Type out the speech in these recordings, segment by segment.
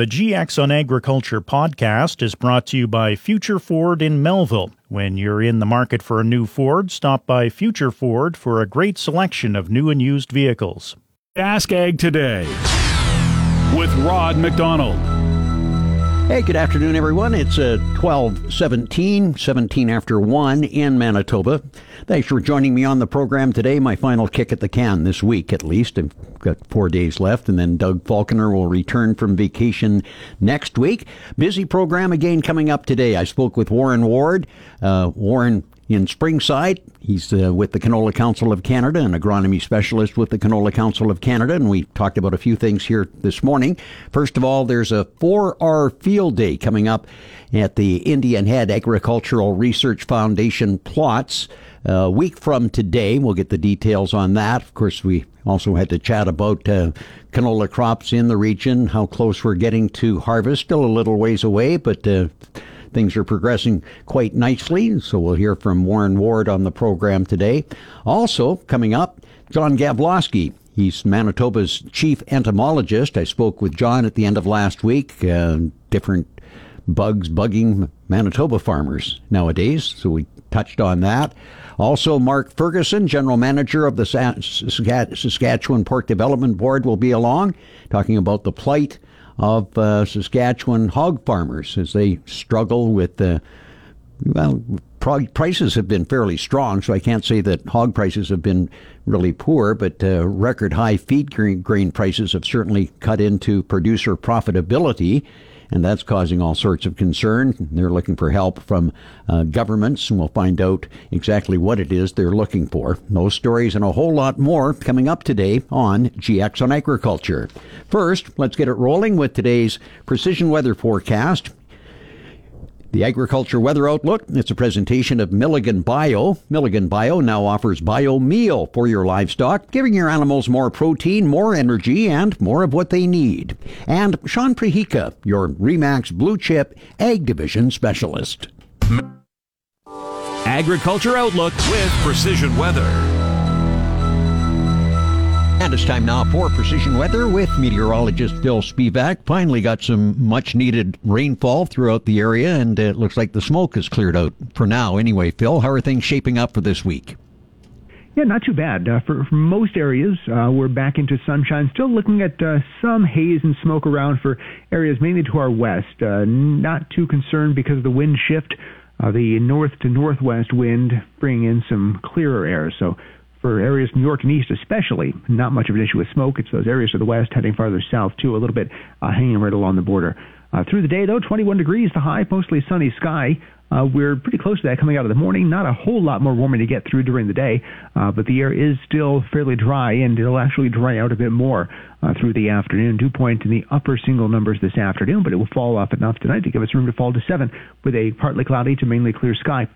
The GX on Agriculture podcast is brought to you by Future Ford in Melville. When you're in the market for a new Ford, stop by Future Ford for a great selection of new and used vehicles. Sask Ag Today with Rod McDonald. Hey, good afternoon, everyone. It's uh, 12 17, 17 after 1 in Manitoba. Thanks for joining me on the program today. My final kick at the can this week, at least. I've got four days left, and then Doug Falconer will return from vacation next week. Busy program again coming up today. I spoke with Warren Ward. Uh, Warren in Springside. He's uh, with the Canola Council of Canada, an agronomy specialist with the Canola Council of Canada, and we talked about a few things here this morning. First of all, there's a 4R field day coming up at the Indian Head Agricultural Research Foundation plots. A week from today, we'll get the details on that. Of course, we also had to chat about uh, canola crops in the region, how close we're getting to harvest. Still a little ways away, but uh, Things are progressing quite nicely, so we'll hear from Warren Ward on the program today. Also, coming up, John Gavloski. He's Manitoba's chief entomologist. I spoke with John at the end of last week. Uh, different bugs bugging Manitoba farmers nowadays, so we touched on that. Also, Mark Ferguson, general manager of the Saskatchewan Pork Development Board, will be along talking about the plight of uh, Saskatchewan hog farmers as they struggle with the well, prices have been fairly strong, so I can't say that hog prices have been really poor, but uh, record high feed grain prices have certainly cut into producer profitability and that's causing all sorts of concern. They're looking for help from uh, governments, and we'll find out exactly what it is they're looking for. Those stories and a whole lot more coming up today on GX on Agriculture. First, let's get it rolling with today's precision weather forecast. The Agriculture Weather Outlook, it's a presentation of Milligan Bio. Milligan Bio now offers bio meal for your livestock, giving your animals more protein, more energy, and more of what they need. And Sean Prehika, your Remax Blue Chip Ag Division Specialist. Agriculture Outlook with Precision Weather. And it's time now for precision weather with meteorologist Phil Spivak. Finally got some much needed rainfall throughout the area, and it looks like the smoke has cleared out for now. Anyway, Phil, how are things shaping up for this week? Yeah, not too bad. Uh, for, for, most areas, uh, we're back into sunshine. Still looking at uh, some haze and smoke around for areas mainly to our west. Uh, not too concerned because of the wind shift. Uh, the north to northwest wind bringing in some clearer air. So for areas New York and East especially, not much of an issue with smoke. It's those areas to the west heading farther south too, a little bit uh, hanging right along the border. Uh, through the day though, 21 degrees the high, mostly sunny sky. Uh, we're pretty close to that coming out of the morning. Not a whole lot more warming to get through during the day, uh, but the air is still fairly dry, and it'll actually dry out a bit more uh, through the afternoon. Dew point in the upper single numbers this afternoon, but it will fall off enough tonight to give us room to fall to seven with a partly cloudy to mainly clear sky.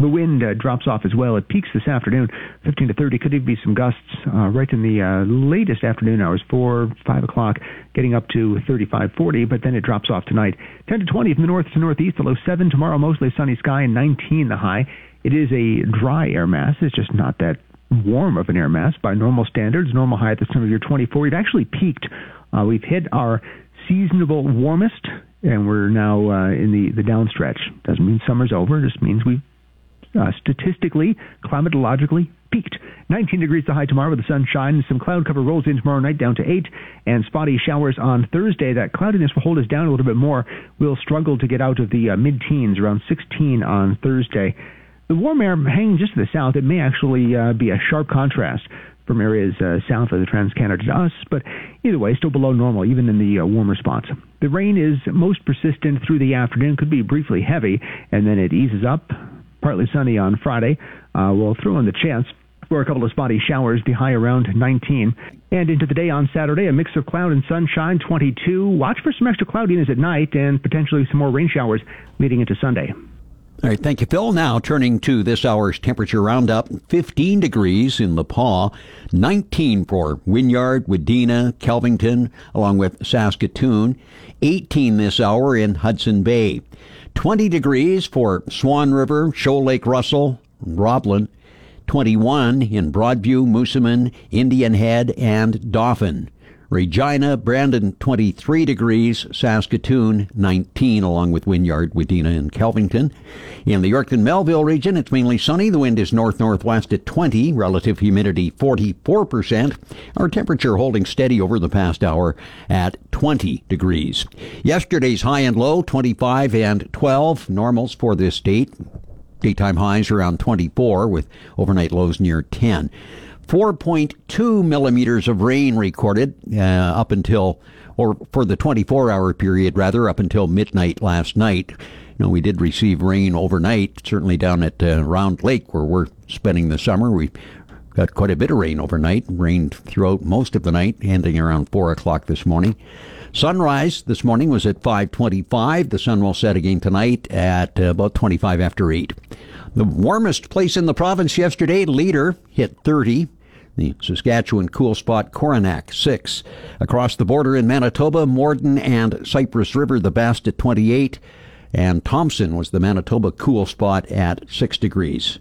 The wind uh, drops off as well. It peaks this afternoon, 15 to 30. Could even be some gusts uh, right in the uh, latest afternoon hours, 4, 5 o'clock, getting up to 35, 40, but then it drops off tonight. 10 to 20 from the north to northeast, the low 7. Tomorrow, mostly sunny sky, and 19 the high. It is a dry air mass. It's just not that warm of an air mass by normal standards. Normal high at this time of year 24. We've actually peaked. Uh, we've hit our seasonable warmest, and we're now uh, in the, the downstretch. Doesn't mean summer's over. It just means we've uh, statistically, climatologically peaked. 19 degrees the high tomorrow with the sunshine. Some cloud cover rolls in tomorrow night down to 8 and spotty showers on Thursday. That cloudiness will hold us down a little bit more. We'll struggle to get out of the uh, mid teens, around 16 on Thursday. The warm air hanging just to the south, it may actually uh, be a sharp contrast from areas uh, south of the Trans-Canada to us, but either way, still below normal, even in the uh, warmer spots. The rain is most persistent through the afternoon, could be briefly heavy, and then it eases up partly sunny on Friday. Uh, we'll throw in the chance for a couple of spotty showers, the high around 19. And into the day on Saturday, a mix of cloud and sunshine, 22. Watch for some extra cloudiness at night and potentially some more rain showers leading into Sunday. All right, thank you, Phil. Now turning to this hour's temperature roundup 15 degrees in the Pas, 19 for Wynyard, Wadena, Kelvington, along with Saskatoon, 18 this hour in Hudson Bay. 20 degrees for Swan River, Shoal Lake Russell, Roblin. 21 in Broadview, Moosomin, Indian Head, and Dauphin. Regina, Brandon 23 degrees, Saskatoon 19, along with Wynyard, Wadena, and Kelvington. In the Yorkton Melville region, it's mainly sunny. The wind is north northwest at 20, relative humidity 44%. Our temperature holding steady over the past hour at 20 degrees. Yesterday's high and low 25 and 12, normals for this date. Daytime highs around 24 with overnight lows near 10. 4.2 millimeters of rain recorded uh, up until, or for the 24 hour period, rather, up until midnight last night. You know, we did receive rain overnight, certainly down at uh, Round Lake where we're spending the summer. We got quite a bit of rain overnight, rained throughout most of the night, ending around 4 o'clock this morning. Sunrise this morning was at 5:25. The sun will set again tonight at about 25 after 8. The warmest place in the province yesterday, Leader, hit 30. The Saskatchewan cool spot Coronach, 6. Across the border in Manitoba, Morden and Cypress River, the best at 28. And Thompson was the Manitoba cool spot at 6 degrees.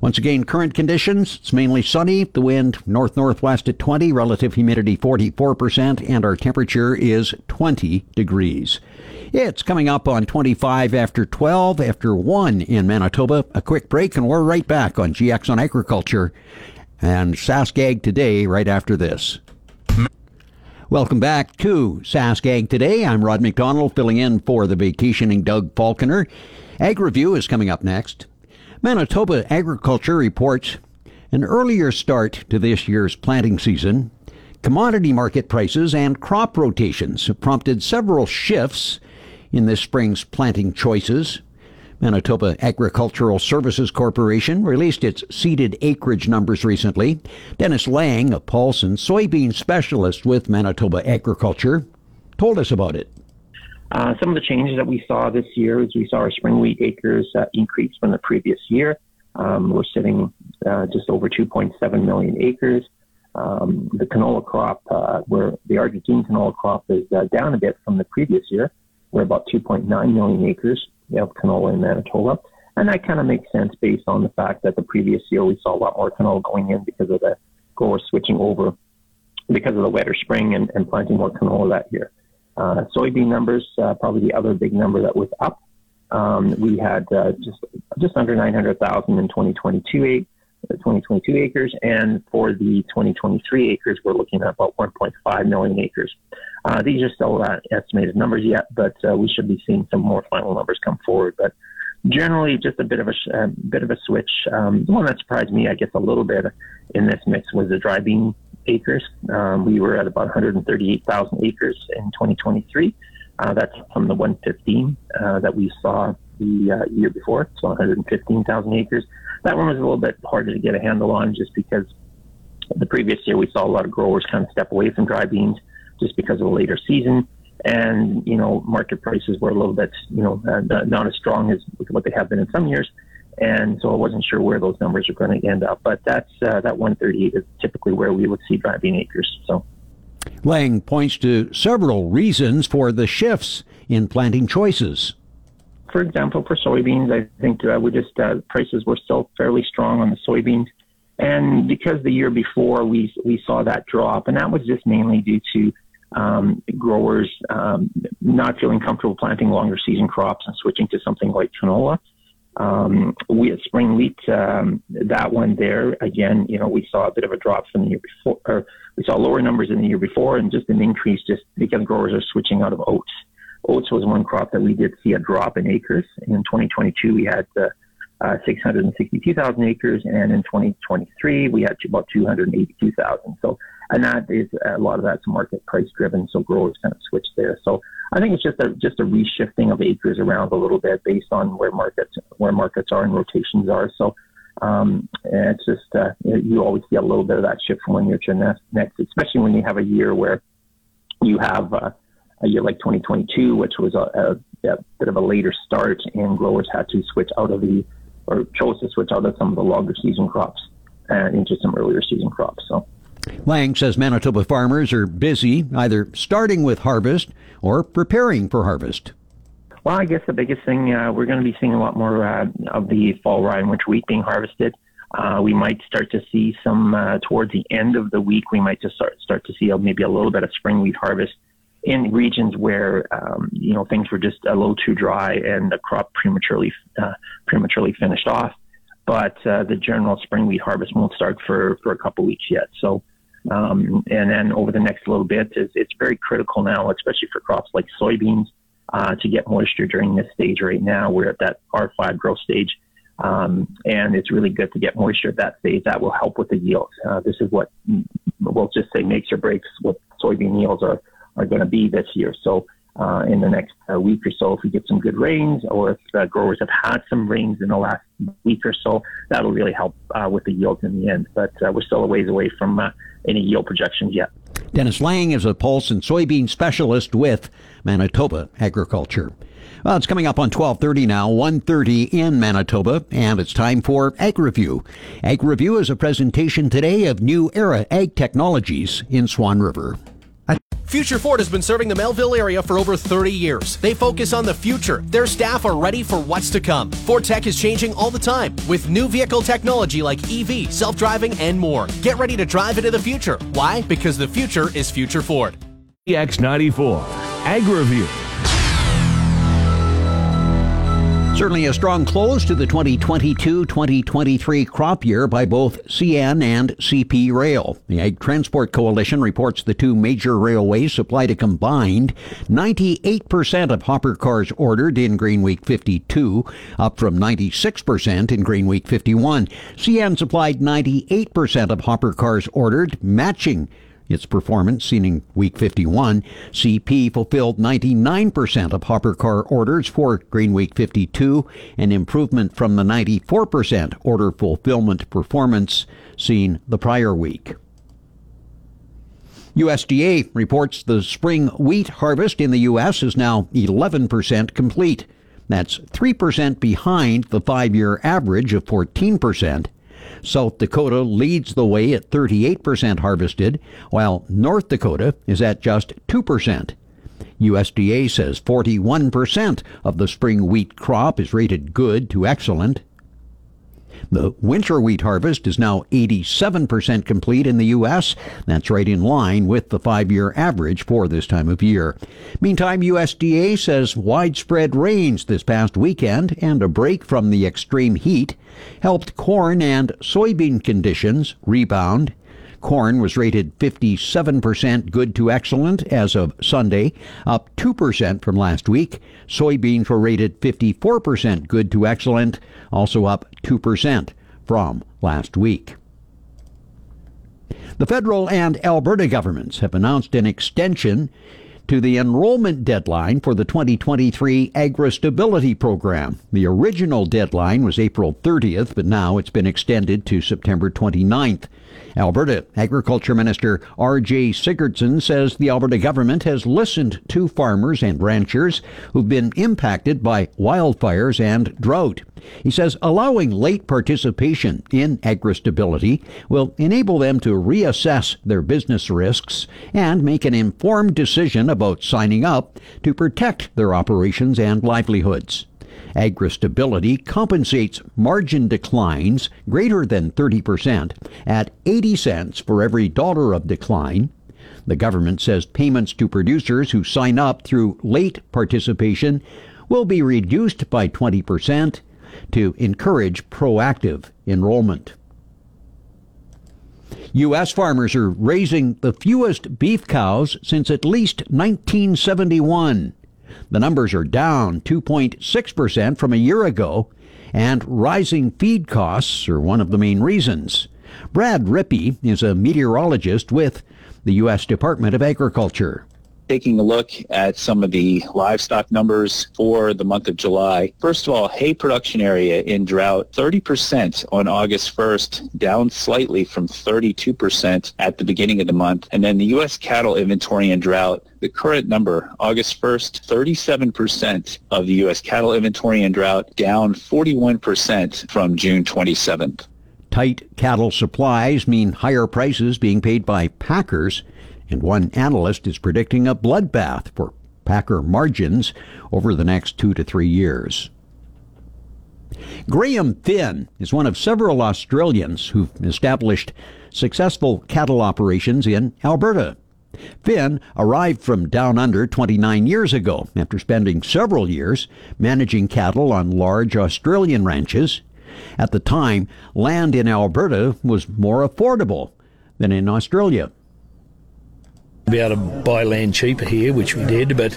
Once again, current conditions. It's mainly sunny. The wind north northwest at 20, relative humidity 44%, and our temperature is 20 degrees. It's coming up on 25 after 12, after 1 in Manitoba. A quick break, and we're right back on GX on Agriculture and Sask Ag Today right after this. Welcome back to Sask Ag Today. I'm Rod McDonald filling in for the vacationing Doug Falconer. Ag Review is coming up next. Manitoba Agriculture reports an earlier start to this year's planting season. Commodity market prices and crop rotations have prompted several shifts in this spring's planting choices. Manitoba Agricultural Services Corporation released its seeded acreage numbers recently. Dennis Lange, a pulse and soybean specialist with Manitoba Agriculture, told us about it. Uh, some of the changes that we saw this year is we saw our spring wheat acres uh, increase from the previous year. Um, we're sitting uh, just over 2.7 million acres. Um, the canola crop, uh, where the Argentine canola crop is uh, down a bit from the previous year. We're about 2.9 million acres of canola in Manitoba. And that kind of makes sense based on the fact that the previous year we saw a lot more canola going in because of the growers switching over because of the wetter spring and, and planting more canola that year. Uh, soybean numbers, uh, probably the other big number that was up. Um, we had uh, just just under 900,000 in 2022, 2022 acres, and for the 2023 acres, we're looking at about 1.5 million acres. Uh, these are still uh, estimated numbers yet, but uh, we should be seeing some more final numbers come forward. But generally, just a bit of a, a bit of a switch. Um, the one that surprised me, I guess, a little bit in this mix was the dry bean acres. Um, we were at about 138,000 acres in 2023. Uh, that's from the 115 uh, that we saw the uh, year before, so 115,000 acres. That one was a little bit harder to get a handle on just because the previous year we saw a lot of growers kind of step away from dry beans just because of a later season. And, you know, market prices were a little bit, you know, uh, not as strong as what they have been in some years. And so I wasn't sure where those numbers are going to end up. But that's uh, that 138 is typically where we would see dry bean acres. So. Lange points to several reasons for the shifts in planting choices. For example, for soybeans, I think uh, we just uh, prices were still fairly strong on the soybeans, and because the year before we we saw that drop, and that was just mainly due to um, growers um, not feeling comfortable planting longer season crops and switching to something like canola. Um, we at spring wheat, um, that one there again, you know, we saw a bit of a drop from the year before, or we saw lower numbers in the year before, and just an increase just because growers are switching out of oats. Oats was one crop that we did see a drop in acres. In 2022, we had uh, uh, 662,000 acres, and in 2023, we had about 282,000. So and that is a lot of that's market price driven. So growers kind of switch there. So I think it's just a just a reshifting of acres around a little bit based on where markets where markets are and rotations are. So um, and it's just uh, you always see a little bit of that shift from one year to the next, especially when you have a year where you have uh, a year like 2022, which was a, a, a, bit of a later start, and growers had to switch out of the or chose to switch out of some of the longer season crops and into some earlier season crops. So. Lange says Manitoba farmers are busy either starting with harvest or preparing for harvest. Well, I guess the biggest thing uh, we're going to be seeing a lot more uh, of the fall rye and winter wheat being harvested. Uh, we might start to see some uh, towards the end of the week. We might just start start to see maybe a little bit of spring wheat harvest in regions where um, you know things were just a little too dry and the crop prematurely uh, prematurely finished off. But uh, the general spring wheat harvest won't start for for a couple weeks yet. So. Um, and then over the next little bit, it's, it's very critical now, especially for crops like soybeans, uh, to get moisture during this stage right now. We're at that R5 growth stage um, and it's really good to get moisture at that stage. That will help with the yield. Uh, this is what we'll just say makes or breaks what soybean yields are, are going to be this year. So uh, in the next uh, week or so, if we get some good rains or if uh, growers have had some rains in the last week or so, that'll really help uh, with the yields in the end. But uh, we're still a ways away from any yield projections yet. Dennis Lange is a pulse and soybean specialist with Manitoba Agriculture. Well, it's coming up on 1230 now, 1.30 in Manitoba, and it's time for Ag Review. Ag Review is a presentation today of new era ag technologies in Swan River. Future Ford has been serving the Melville area for over 30 years. They focus on the future. Their staff are ready for what's to come. Ford Tech is changing all the time with new vehicle technology like EV, self driving, and more. Get ready to drive into the future. Why? Because the future is Future Ford. GX94 Ag Certainly a strong close to the 2022 2023 crop year by both CN and CP Rail. The Ag Transport Coalition reports the two major railways supplied a combined 98% of hopper cars ordered in Grain Week 52, up from 96% in Grain Week 51. CN supplied 98% of hopper cars ordered, matching its performance seen in week 51. CP fulfilled 99% of hopper car orders for Grain Week 52, an improvement from the 94% order fulfillment performance seen the prior week. USDA reports the spring wheat harvest in the U.S. is now 11% complete. That's 3% behind the five year average of 14%. South Dakota leads the way at 38% harvested, while North Dakota is at just 2%. USDA says 41% of the spring wheat crop is rated good to excellent. The winter wheat harvest is now 87% complete in the U.S. That's right in line with the five year average for this time of year. Meantime, USDA says widespread rains this past weekend and a break from the extreme heat helped corn and soybean conditions rebound Corn was rated 57% good to excellent as of Sunday, up 2% from last week. Soybeans were rated 54% good to excellent, also up 2% from last week. The federal and Alberta governments have announced an extension to the enrollment deadline for the 2023 Agri-Stability Program. The original deadline was April 30th, but now it's been extended to September 29th. Alberta Agriculture Minister R.J. Sigurdson says the Alberta government has listened to farmers and ranchers who've been impacted by wildfires and drought. He says allowing late participation in agri-stability will enable them to reassess their business risks and make an informed decision about signing up to protect their operations and livelihoods. Agri-stability compensates margin declines greater than 30% at 80 cents for every dollar of decline. The government says payments to producers who sign up through late participation will be reduced by 20% to encourage proactive enrollment. U.S. farmers are raising the fewest beef cows since at least 1971. The numbers are down 2.6% from a year ago, and rising feed costs are one of the main reasons. Brad Rippey is a meteorologist with the U.S. Department of Agriculture taking a look at some of the livestock numbers for the month of July. First of all, hay production area in drought, 30% on August 1st, down slightly from 32% at the beginning of the month. And then the U.S. cattle inventory in drought, the current number, August 1st, 37% of the U.S. cattle inventory in drought, down 41% from June 27th. Tight cattle supplies mean higher prices being paid by packers and one analyst is predicting a bloodbath for Packer margins over the next two to three years. Graham Finn is one of several Australians who've established successful cattle operations in Alberta. Finn arrived from down under 29 years ago after spending several years managing cattle on large Australian ranches. At the time, land in Alberta was more affordable than in Australia be able to buy land cheaper here, which we did, but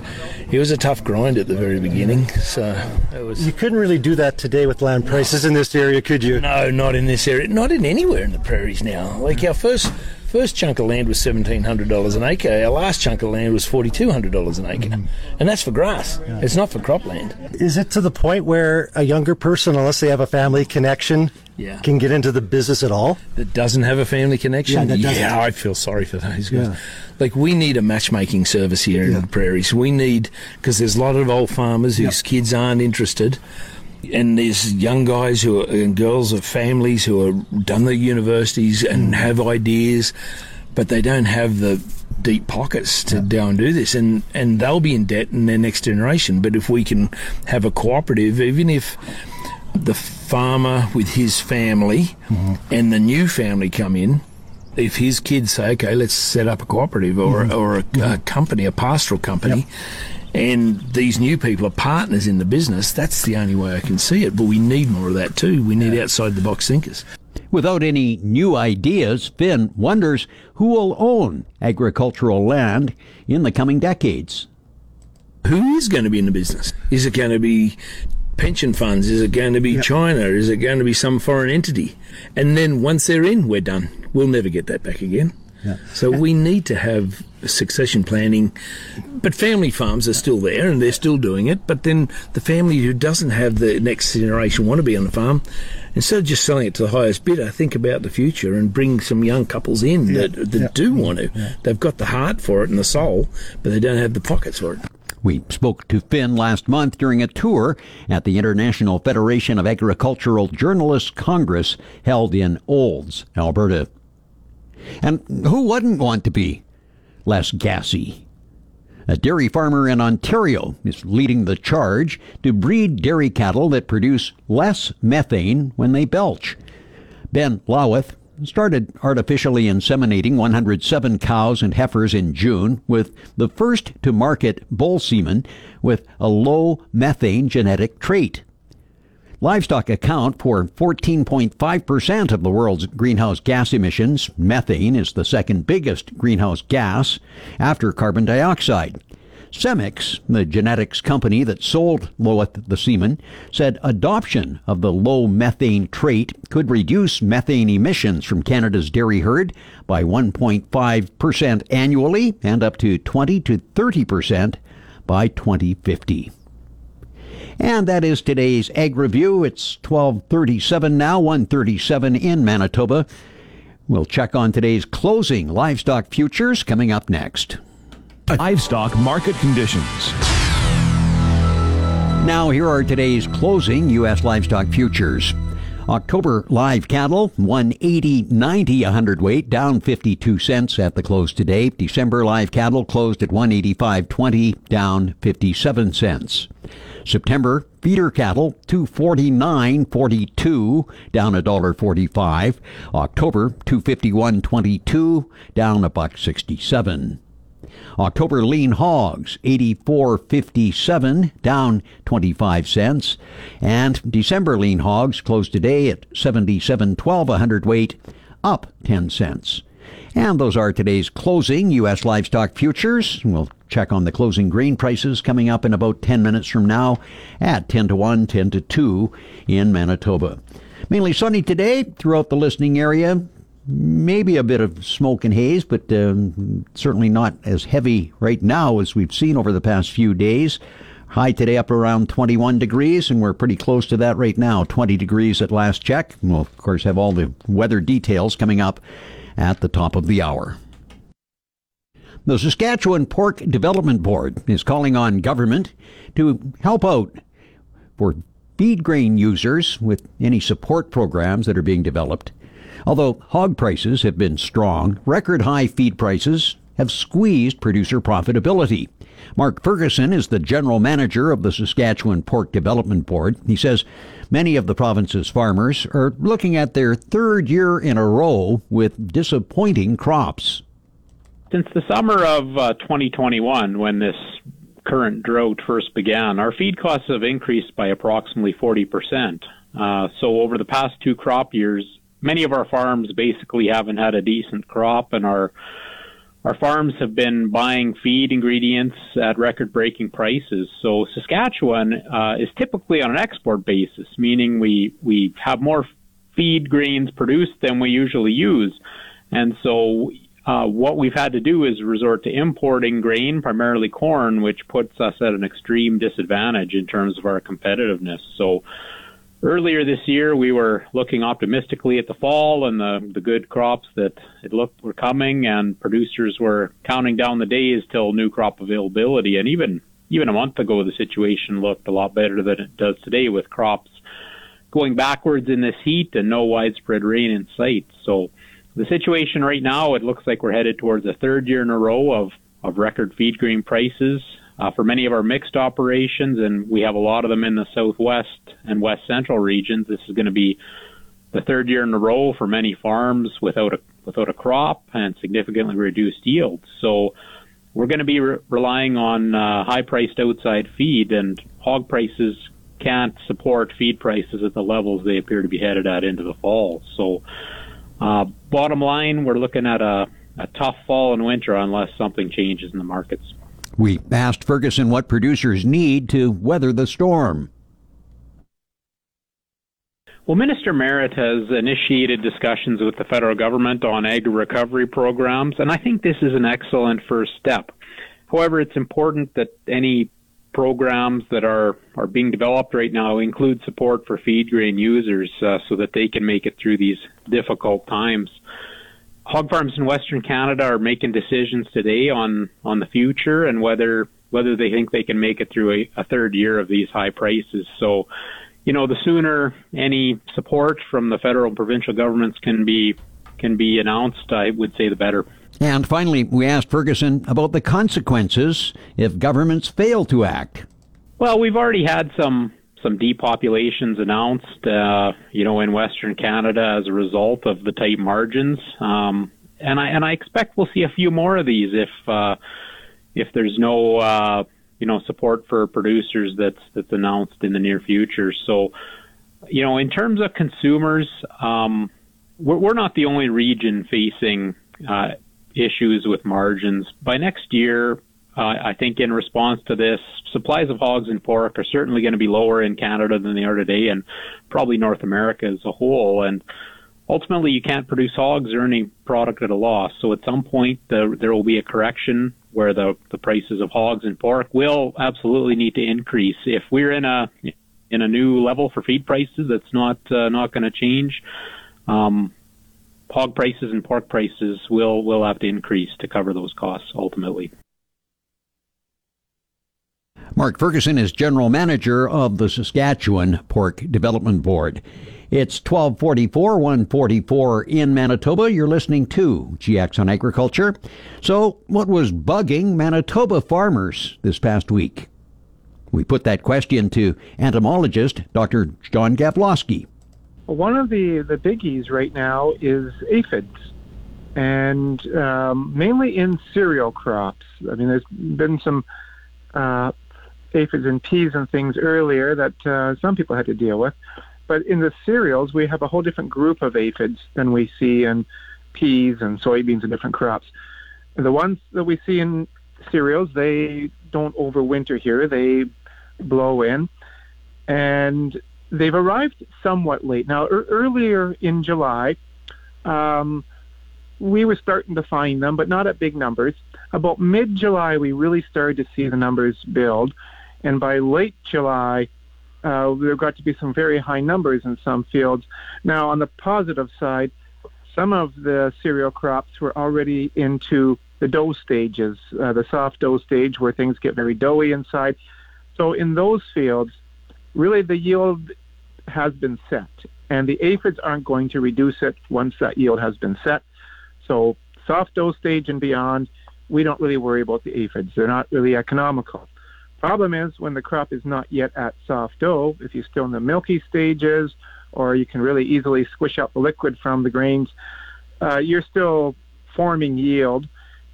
it was a tough grind at the very beginning. So it was. You couldn't really do that today with land prices in this area, could you? No, not in this area. Not in anywhere in the prairies now. Like our first first chunk of land was seventeen hundred dollars an acre. Our last chunk of land was forty two hundred dollars an acre, mm-hmm. and that's for grass. Yeah. It's not for cropland. Is it to the point where a younger person, unless they have a family connection, yeah. can get into the business at all? That doesn't have a family connection? Yeah, yeah I feel sorry for those guys. Yeah. Like, we need a matchmaking service here in the prairies. We need, because there's a lot of old farmers whose kids aren't interested. And there's young guys who are, and girls of families who have done the universities and mm. have ideas, but they don't have the deep pockets to go and do this, and and they'll be in debt in their next generation. But if we can have a cooperative, even if the farmer with his family mm-hmm. and the new family come in, if his kids say, okay, let's set up a cooperative or, mm-hmm. or a, mm-hmm. a, company, a pastoral company, yep. And these new people are partners in the business, that's the only way I can see it. But we need more of that too. We need outside the box thinkers. Without any new ideas, Finn wonders who will own agricultural land in the coming decades. Who is going to be in the business? Is it going to be pension funds? Is it going to be yep. China? Is it going to be some foreign entity? And then once they're in, we're done. We'll never get that back again. Yeah. So we need to have succession planning. But family farms are still there and they're still doing it. But then the family who doesn't have the next generation want to be on the farm, instead of just selling it to the highest bidder, think about the future and bring some young couples in yeah. that, that yeah. do want to. They've got the heart for it and the soul, but they don't have the pockets for it. We spoke to Finn last month during a tour at the International Federation of Agricultural Journalists Congress held in Olds, Alberta. And who wouldn't want to be less gassy? A dairy farmer in Ontario is leading the charge to breed dairy cattle that produce less methane when they belch. Ben Loewith started artificially inseminating 107 cows and heifers in June with the first to market bull semen with a low methane genetic trait. Livestock account for 14.5% of the world's greenhouse gas emissions. Methane is the second biggest greenhouse gas after carbon dioxide. Semex, the genetics company that sold Loewith the semen, said adoption of the low methane trait could reduce methane emissions from Canada's dairy herd by 1.5% annually and up to 20 to 30% by 2050. And that is today's Ag Review. It's 1237 now, 137 in Manitoba. We'll check on today's closing livestock futures coming up next. Livestock market conditions. Now, here are today's closing U.S. livestock futures. October live cattle 180.90 a hundredweight, down 52 cents at the close today. December live cattle closed at 185.20, down 57 cents. September feeder cattle 249.42, down a dollar 45. October 251.22, down a buck 67. October lean hogs 84.57 down 25 cents and December lean hogs closed today at 77.12 a hundredweight up 10 cents. And those are today's closing U.S. livestock futures. We'll check on the closing grain prices coming up in about 10 minutes from now at 10 to 1, 10 to 2 in Manitoba. Mainly sunny today throughout the listening area maybe a bit of smoke and haze, but um, certainly not as heavy right now as we've seen over the past few days. High today up around 21 degrees, and we're pretty close to that right now. 20 degrees at last check. We'll, of course, have all the weather details coming up at the top of the hour. The Saskatchewan Pork Development Board is calling on government to help out for feed grain users with any support programs that are being developed. Although hog prices have been strong, record high feed prices have squeezed producer profitability. Mark Ferguson is the general manager of the Saskatchewan Pork Development Board. He says many of the province's farmers are looking at their third year in a row with disappointing crops. Since the summer of uh, 2021, when this current drought first began, our feed costs have increased by approximately 40%. Uh, so over the past two crop years, many of our farms basically haven't had a decent crop, and our our farms have been buying feed ingredients at record-breaking prices. So Saskatchewan uh, is typically on an export basis, meaning we we have more feed grains produced than we usually use, and so uh, what we've had to do is resort to importing grain, primarily corn, which puts us at an extreme disadvantage in terms of our competitiveness. So earlier this year, we were looking optimistically at the fall and the, the good crops that it looked were coming, and producers were counting down the days till new crop availability. And even even a month ago, the situation looked a lot better than it does today, with crops going backwards in this heat and no widespread rain in sight. So the situation right now, it looks like we're headed towards a third year in a row of, of record feed grain prices uh, for many of our mixed operations, and we have a lot of them in the southwest and west central regions. This is going to be the third year in a row for many farms without a without a crop and significantly reduced yields. So we're going to be re- relying on uh, high-priced outside feed, and hog prices can't support feed prices at the levels they appear to be headed at into the fall. So uh, bottom line, we're looking at a, a tough fall and winter unless something changes in the markets. We asked Ferguson what producers need to weather the storm. Well, Minister Marit has initiated discussions with the federal government on agri recovery programs, and I think this is an excellent first step. However, it's important that any programs that are, are being developed right now include support for feed grain users uh, so that they can make it through these difficult times. Hog farms in Western Canada are making decisions today on, on the future and whether whether they think they can make it through a, a third year of these high prices. So, you know, the sooner any support from the federal and provincial governments can be can be announced, I would say the better. And finally, we asked Ferguson about the consequences if governments fail to act. Well, we've already had some some depopulations announced, uh, you know, in Western Canada as a result of the tight margins, um, and I and I expect we'll see a few more of these if uh, if there's no uh, you know support for producers that's that's announced in the near future. So, you know, in terms of consumers, um, we're, we're not the only region facing uh, issues with margins. By next year, uh, I think in response to this, supplies of hogs and pork are certainly going to be lower in Canada than they are today, and probably North America as a whole. And ultimately, you can't produce hogs or any product at a loss. So at some point, the, there will be a correction where the the prices of hogs and pork will absolutely need to increase. If we're in a in a new level for feed prices, that's not uh, not going to change. Um, hog prices and pork prices will will have to increase to cover those costs ultimately. Mark Ferguson is general manager of the Saskatchewan Pork Development Board. It's 1244, 144 in Manitoba. You're listening to GX on Agriculture. So, what was bugging Manitoba farmers this past week? We put that question to entomologist Dr. John Gavloski. One of the, the biggies right now is aphids, and um, mainly in cereal crops. I mean, there's been some uh, aphids and peas and things earlier that uh, some people had to deal with. But in the cereals, we have a whole different group of aphids than we see in peas and soybeans and different crops. The ones that we see in cereals, they don't overwinter here. They blow in. And they've arrived somewhat late. Now, er- earlier in July, um, we were starting to find them, but not at big numbers. About mid July, we really started to see the numbers build. And by late July, uh, there got to be some very high numbers in some fields. Now, on the positive side, some of the cereal crops were already into the dough stages, uh, the soft dough stage where things get very doughy inside. So, in those fields, really the yield has been set, and the aphids aren't going to reduce it once that yield has been set. So soft dough stage and beyond, we don't really worry about the aphids. They're not really economical. Problem is when the crop is not yet at soft dough, if you're still in the milky stages, or you can really easily squish out the liquid from the grains, uh, you're still forming yield,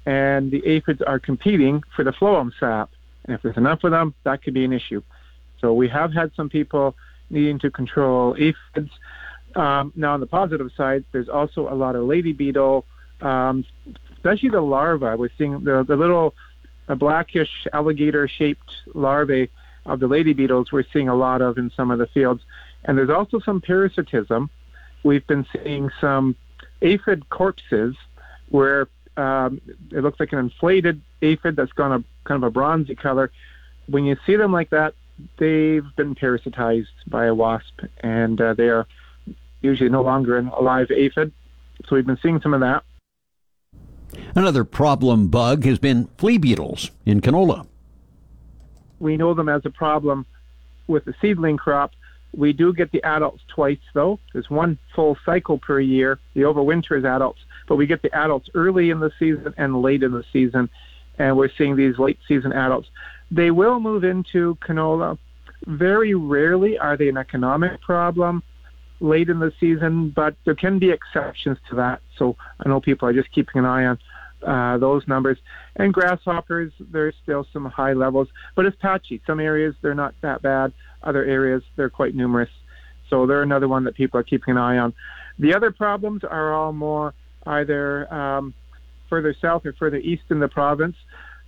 and the aphids are competing for the phloem sap. And if there's enough of them, that could be an issue. So we have had some people needing to control aphids. Um, now, on the positive side, there's also a lot of lady beetle, um, especially the larvae. We're seeing the, the little uh, blackish alligator-shaped larvae of the lady beetles. We're seeing a lot of in some of the fields, and there's also some parasitism. We've been seeing some aphid corpses where um, it looks like an inflated aphid that's gone a kind of a bronzy color. When you see them like that, they've been parasitized by a wasp, and uh, they are usually no longer an alive aphid. So we've been seeing some of that. Another problem bug has been flea beetles in canola. We know them as a problem with the seedling crop. We do get the adults twice, though. There's one full cycle per year. The overwinter is adults, but we get the adults early in the season and late in the season, and we're seeing these late season adults. They will move into canola. Very rarely are they an economic problem late in the season, but there can be exceptions to that. So I know people are just keeping an eye on uh, those numbers. And grasshoppers, there's still some high levels, but it's patchy. Some areas they're not that bad. Other areas they're quite numerous. So they're another one that people are keeping an eye on. The other problems are all more either um, further south or further east in the province.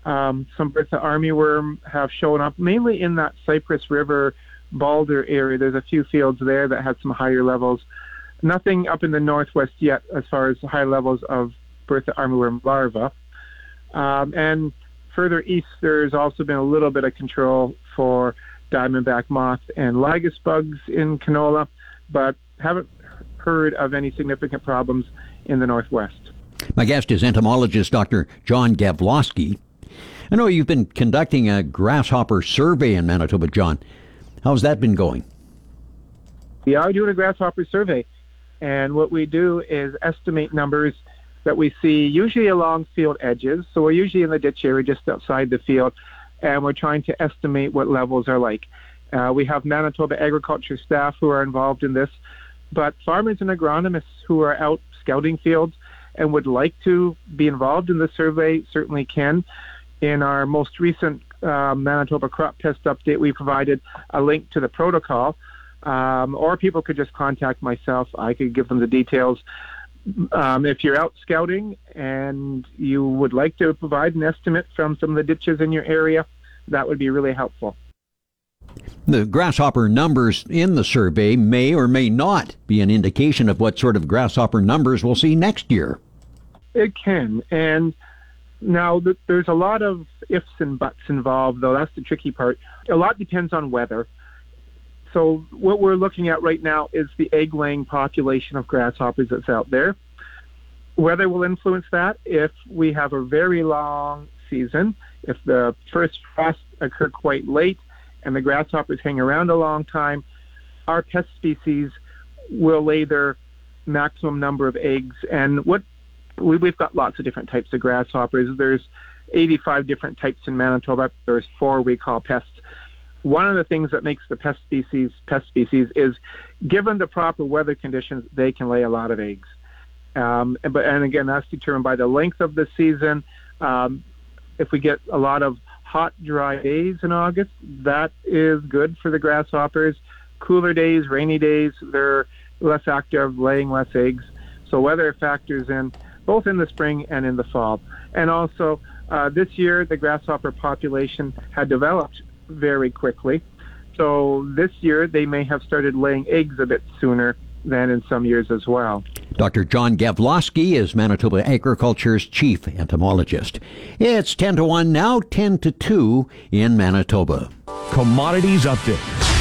Um, some Bertha armyworm have shown up mainly in that Cypress River Baldur area. There's a few fields there that had some higher levels. Nothing up in the northwest yet as far as high levels of Bertha armyworm larva. Um, and further east, there's also been a little bit of control for diamondback moth and lygus bugs in canola, but haven't heard of any significant problems in the northwest. My guest is entomologist Dr. John Gavloski. I know you've been conducting a grasshopper survey in Manitoba, John. How's that been going? We are doing a grasshopper survey, and what we do is estimate numbers that we see usually along field edges. So we're usually in the ditch area just outside the field, and we're trying to estimate what levels are like. Uh, we have Manitoba agriculture staff who are involved in this, but farmers and agronomists who are out scouting fields and would like to be involved in the survey certainly can. In our most recent uh, Manitoba crop pest update, we provided a link to the protocol, um, or people could just contact myself. I could give them the details. Um, if you're out scouting and you would like to provide an estimate from some of the ditches in your area, that would be really helpful. The grasshopper numbers in the survey may or may not be an indication of what sort of grasshopper numbers we'll see next year. It can. And now, there's a lot of ifs and buts involved, though. That's the tricky part. A lot depends on weather. So, what we're looking at right now is the egg laying population of grasshoppers that's out there. Weather will influence that if we have a very long season, if the first frost occurred quite late and the grasshoppers hang around a long time, our pest species will lay their maximum number of eggs. And what we, have got lots of different types of grasshoppers. There's 85 different types in Manitoba. There's four we call pests. One of the things that makes the pest species pest species is, given the proper weather conditions, they can lay a lot of eggs. Um, and, but and again, that's determined by the length of the season. Um, if we get a lot of hot, dry days in August, that is good for the grasshoppers. Cooler days, rainy days, they're less active, laying less eggs. So weather factors in both in the spring and in the fall. And also, uh, this year, the grasshopper population had developed very quickly. So this year, they may have started laying eggs a bit sooner than in some years as well. Dr. John Gavloski is Manitoba Agriculture's chief entomologist. It's 10 to 1 now, 10 to 2 in Manitoba. Commodities Update.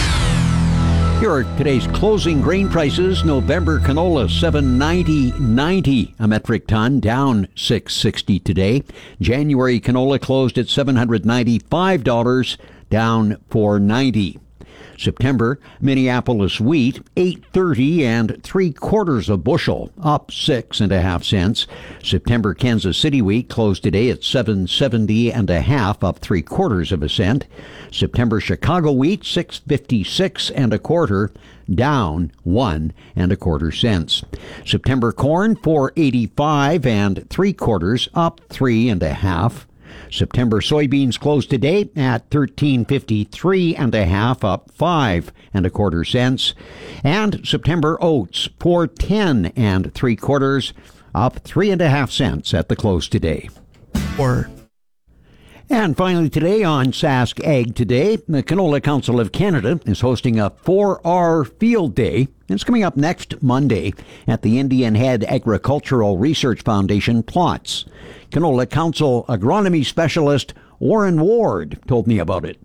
Here are today's closing grain prices. November canola 790.90 a metric ton, down 660 today. January canola closed at $795, down 490. September, Minneapolis wheat, 830 and three quarters a bushel, up six and a half cents. September Kansas City wheat closed today at 770 and a half, up three quarters of a cent. September Chicago wheat, 656 and a quarter, down one and a quarter cents. September corn, 485 and three quarters, up three and a half. September soybeans closed today at 1353 and a half up 5 and a quarter cents and September oats 410 and 3 quarters up 3 and a half cents at the close today. Or and finally, today on Sask Ag Today, the Canola Council of Canada is hosting a 4R Field Day. It's coming up next Monday at the Indian Head Agricultural Research Foundation plots. Canola Council agronomy specialist Warren Ward told me about it.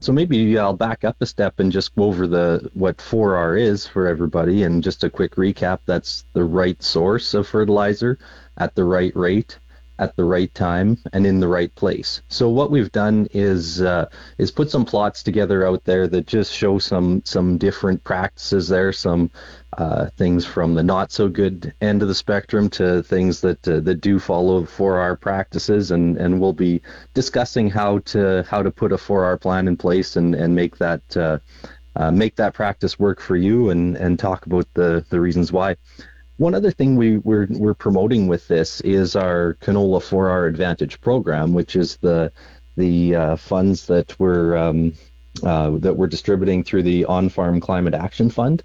So maybe I'll back up a step and just go over the what 4R is for everybody and just a quick recap that's the right source of fertilizer at the right rate at the right time and in the right place. So what we've done is uh, is put some plots together out there that just show some some different practices there, some uh, things from the not so good end of the spectrum to things that uh, that do follow 4R practices, and and we'll be discussing how to how to put a 4R plan in place and and make that. Uh, uh, make that practice work for you and, and talk about the, the reasons why. One other thing we, we're, we're promoting with this is our Canola 4R Advantage program, which is the the uh, funds that we're um, uh, that we're distributing through the On Farm Climate Action Fund.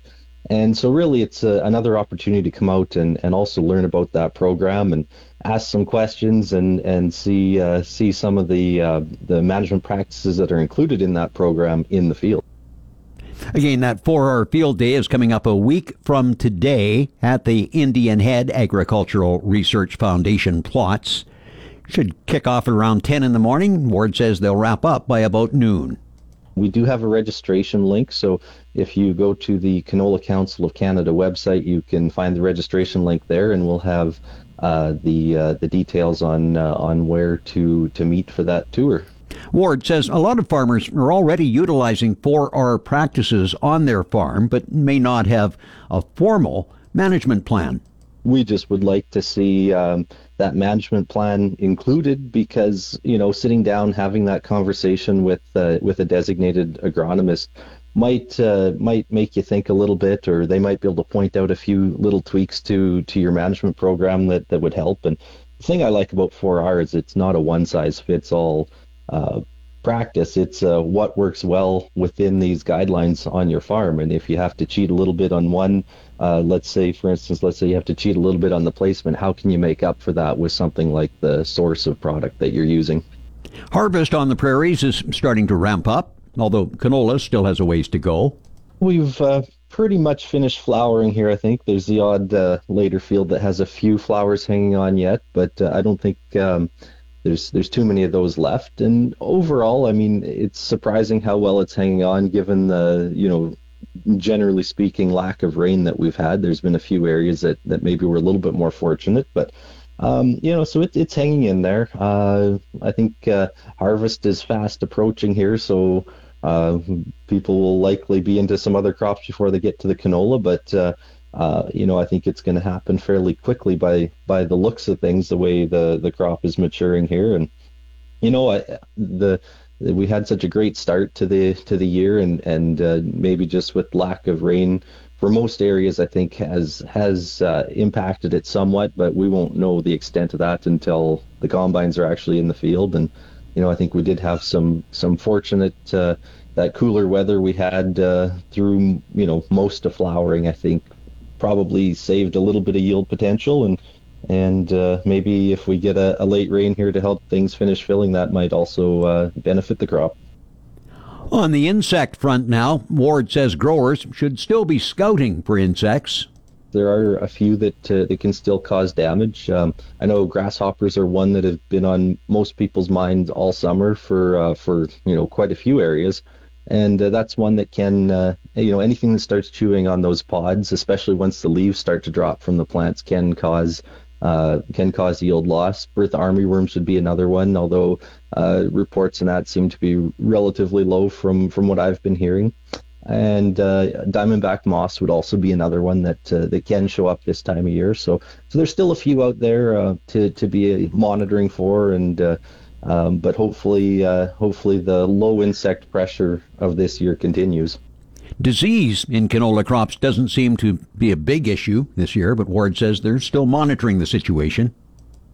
And so, really, it's a, another opportunity to come out and, and also learn about that program and ask some questions and and see uh, see some of the uh, the management practices that are included in that program in the field. Again, that 4R field day is coming up a week from today at the Indian Head Agricultural Research Foundation plots. Should kick off at around 10 in the morning. Ward says they'll wrap up by about noon. We do have a registration link, so if you go to the Canola Council of Canada website, you can find the registration link there, and we'll have uh, the uh, the details on uh, on where to to meet for that tour. Ward says a lot of farmers are already utilizing 4R practices on their farm, but may not have a formal management plan. We just would like to see um, that management plan included because you know sitting down having that conversation with uh, with a designated agronomist might uh, might make you think a little bit, or they might be able to point out a few little tweaks to to your management program that that would help. And the thing I like about 4R is it's not a one size fits all uh, practice. It's uh, what works well within these guidelines on your farm. And if you have to cheat a little bit on one, uh, let's say, for instance, let's say you have to cheat a little bit on the placement, how can you make up for that with something like the source of product that you're using? Harvest on the prairies is starting to ramp up, although canola still has a ways to go. We've uh, pretty much finished flowering here, I think. There's the odd uh, later field that has a few flowers hanging on yet, but uh, I don't think. Um, there's there's too many of those left. And overall, I mean, it's surprising how well it's hanging on given the you know generally speaking lack of rain that we've had. There's been a few areas that that maybe were a little bit more fortunate, but. Um, you know, so it, it's hanging in there. Uh, I think uh, harvest is fast approaching here, so uh, people will likely be into some other crops before they get to the canola. But uh, you know, I think it's going to happen fairly quickly by by the looks of things, the way the the crop is maturing here, and you know, I, the we had such a great start to the to the year, and and uh, maybe just with lack of rain for most areas, I think has has uh, impacted it somewhat, but we won't know the extent of that until the combines are actually in the field, and you know, I think we did have some some fortunate. Uh, that cooler weather we had uh, through you know most of flowering, I think probably saved a little bit of yield potential and and uh, maybe if we get a, a, late rain here to help things finish filling, that might also uh, benefit the crop. On the insect front now, Ward says growers should still be scouting for insects. There are a few that uh, that can still cause damage. Um, I know grasshoppers are one that have been on most people's minds all summer for uh, for you know quite a few areas and uh, that's one that can uh, you know anything that starts chewing on those pods especially once the leaves start to drop from the plants can cause uh, can cause yield loss. Bertha armyworms would be another one, although uh, reports on that seem to be relatively low from from what I've been hearing. and uh, diamondback moths would also be another one that uh, that can show up this time of year. So so there's still a few out there to to be monitoring for, and um, but hopefully uh, hopefully the low insect pressure of this year continues. Disease in canola crops doesn't seem to be a big issue this year, but Ward says they're still monitoring the situation.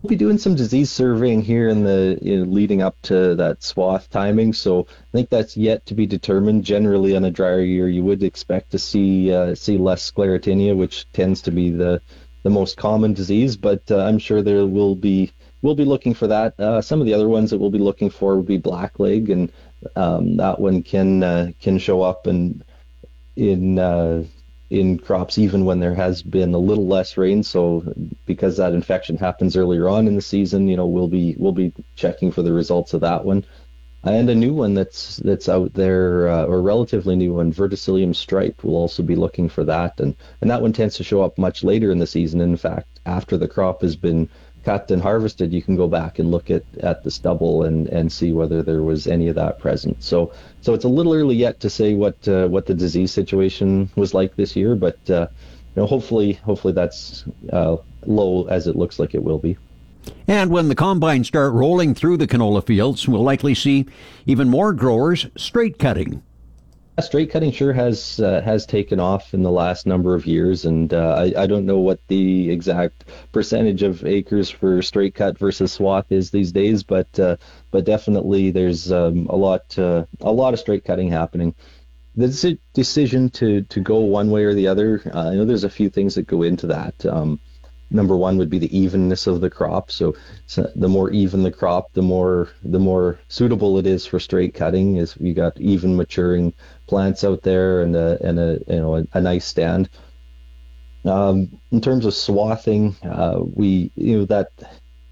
We'll be doing some disease surveying here in the you know, leading up to that swath timing. So I think that's yet to be determined. Generally, on a drier year, you would expect to see uh, see less sclerotinia, which tends to be the the most common disease. But uh, I'm sure there will be we'll be looking for that. Uh, some of the other ones that we'll be looking for will be blackleg, and um, that one can uh, can show up and in uh, in crops even when there has been a little less rain. So because that infection happens earlier on in the season, you know, we'll be we'll be checking for the results of that one. And a new one that's that's out there, uh, or relatively new one, verticillium stripe. We'll also be looking for that, and and that one tends to show up much later in the season. In fact, after the crop has been cut and harvested, you can go back and look at, at the stubble and, and see whether there was any of that present. So so it's a little early yet to say what uh, what the disease situation was like this year, but uh, you know hopefully hopefully that's uh, low as it looks like it will be. And when the combines start rolling through the canola fields, we'll likely see even more growers straight cutting straight cutting sure has uh, has taken off in the last number of years, and uh, I, I don't know what the exact percentage of acres for straight cut versus swath is these days, but uh, but definitely there's um, a lot uh, a lot of straight cutting happening. The decision to to go one way or the other, uh, I know there's a few things that go into that. Um, number one would be the evenness of the crop. So, so, the more even the crop, the more the more suitable it is for straight cutting. Is you got even maturing plants out there and a and a you know a, a nice stand. Um, in terms of swathing, uh, we you know that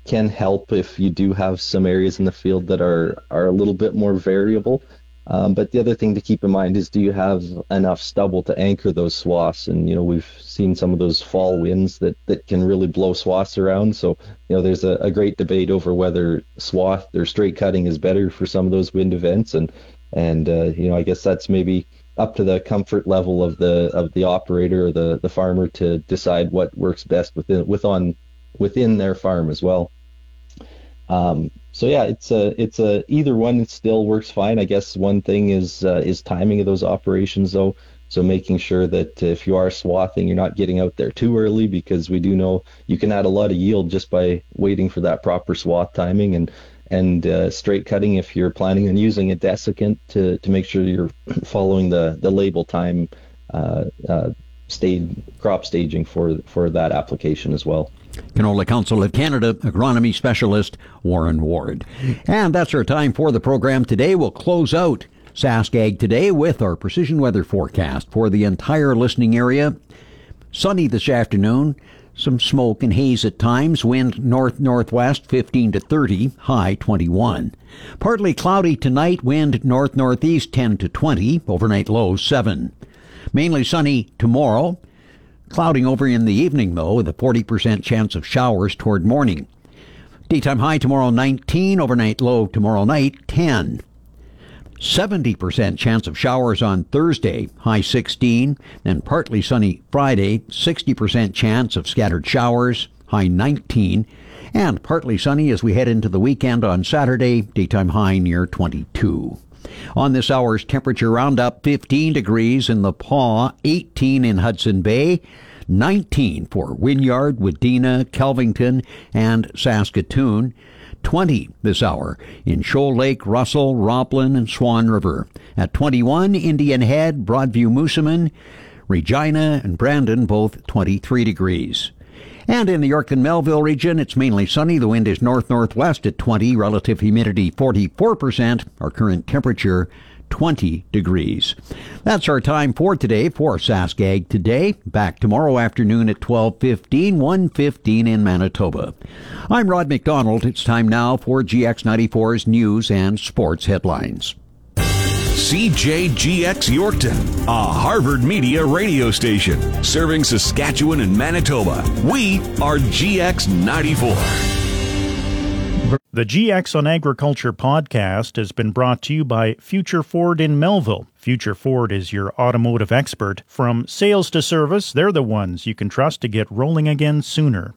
can help if you do have some areas in the field that are are a little bit more variable. Um, but the other thing to keep in mind is do you have enough stubble to anchor those swaths? And you know we've seen some of those fall winds that, that can really blow swaths around. So you know there's a, a great debate over whether swath or straight cutting is better for some of those wind events. And and uh, you know I guess that's maybe up to the comfort level of the of the operator or the, the farmer to decide what works best within within within their farm as well. Um, so yeah, it's a it's a either one still works fine. I guess one thing is uh, is timing of those operations though. So making sure that if you are swathing, you're not getting out there too early because we do know you can add a lot of yield just by waiting for that proper swath timing and and uh, straight cutting if you're planning on using a desiccant to, to make sure you're following the, the label time uh, uh, stage, crop staging for for that application as well. Canola Council of Canada agronomy specialist Warren Ward. And that's our time for the program today. We'll close out Sask Ag today with our precision weather forecast for the entire listening area. Sunny this afternoon, some smoke and haze at times, wind north northwest 15 to 30, high 21. Partly cloudy tonight, wind north northeast 10 to 20, overnight low 7. Mainly sunny tomorrow. Clouding over in the evening, though, with a 40% chance of showers toward morning. Daytime high tomorrow 19, overnight low tomorrow night 10. 70% chance of showers on Thursday, high 16, and partly sunny Friday, 60% chance of scattered showers, high 19, and partly sunny as we head into the weekend on Saturday, daytime high near 22. On this hour's temperature roundup, 15 degrees in the Pas, 18 in Hudson Bay, 19 for Wynyard, Wadena, Kelvington, and Saskatoon. 20 this hour in Shoal Lake, Russell, Roblin, and Swan River. At 21, Indian Head, Broadview, Moosomin, Regina, and Brandon, both 23 degrees. And in the York and Melville region, it's mainly sunny. The wind is north northwest at 20, relative humidity 44%. Our current temperature 20 degrees. That's our time for today for Sask Ag Today. Back tomorrow afternoon at 12:15, 1:15 in Manitoba. I'm Rod McDonald. It's time now for GX94's news and sports headlines. CJGX Yorkton, a Harvard Media radio station serving Saskatchewan and Manitoba. We are GX94. The GX on Agriculture podcast has been brought to you by Future Ford in Melville. Future Ford is your automotive expert. From sales to service, they're the ones you can trust to get rolling again sooner.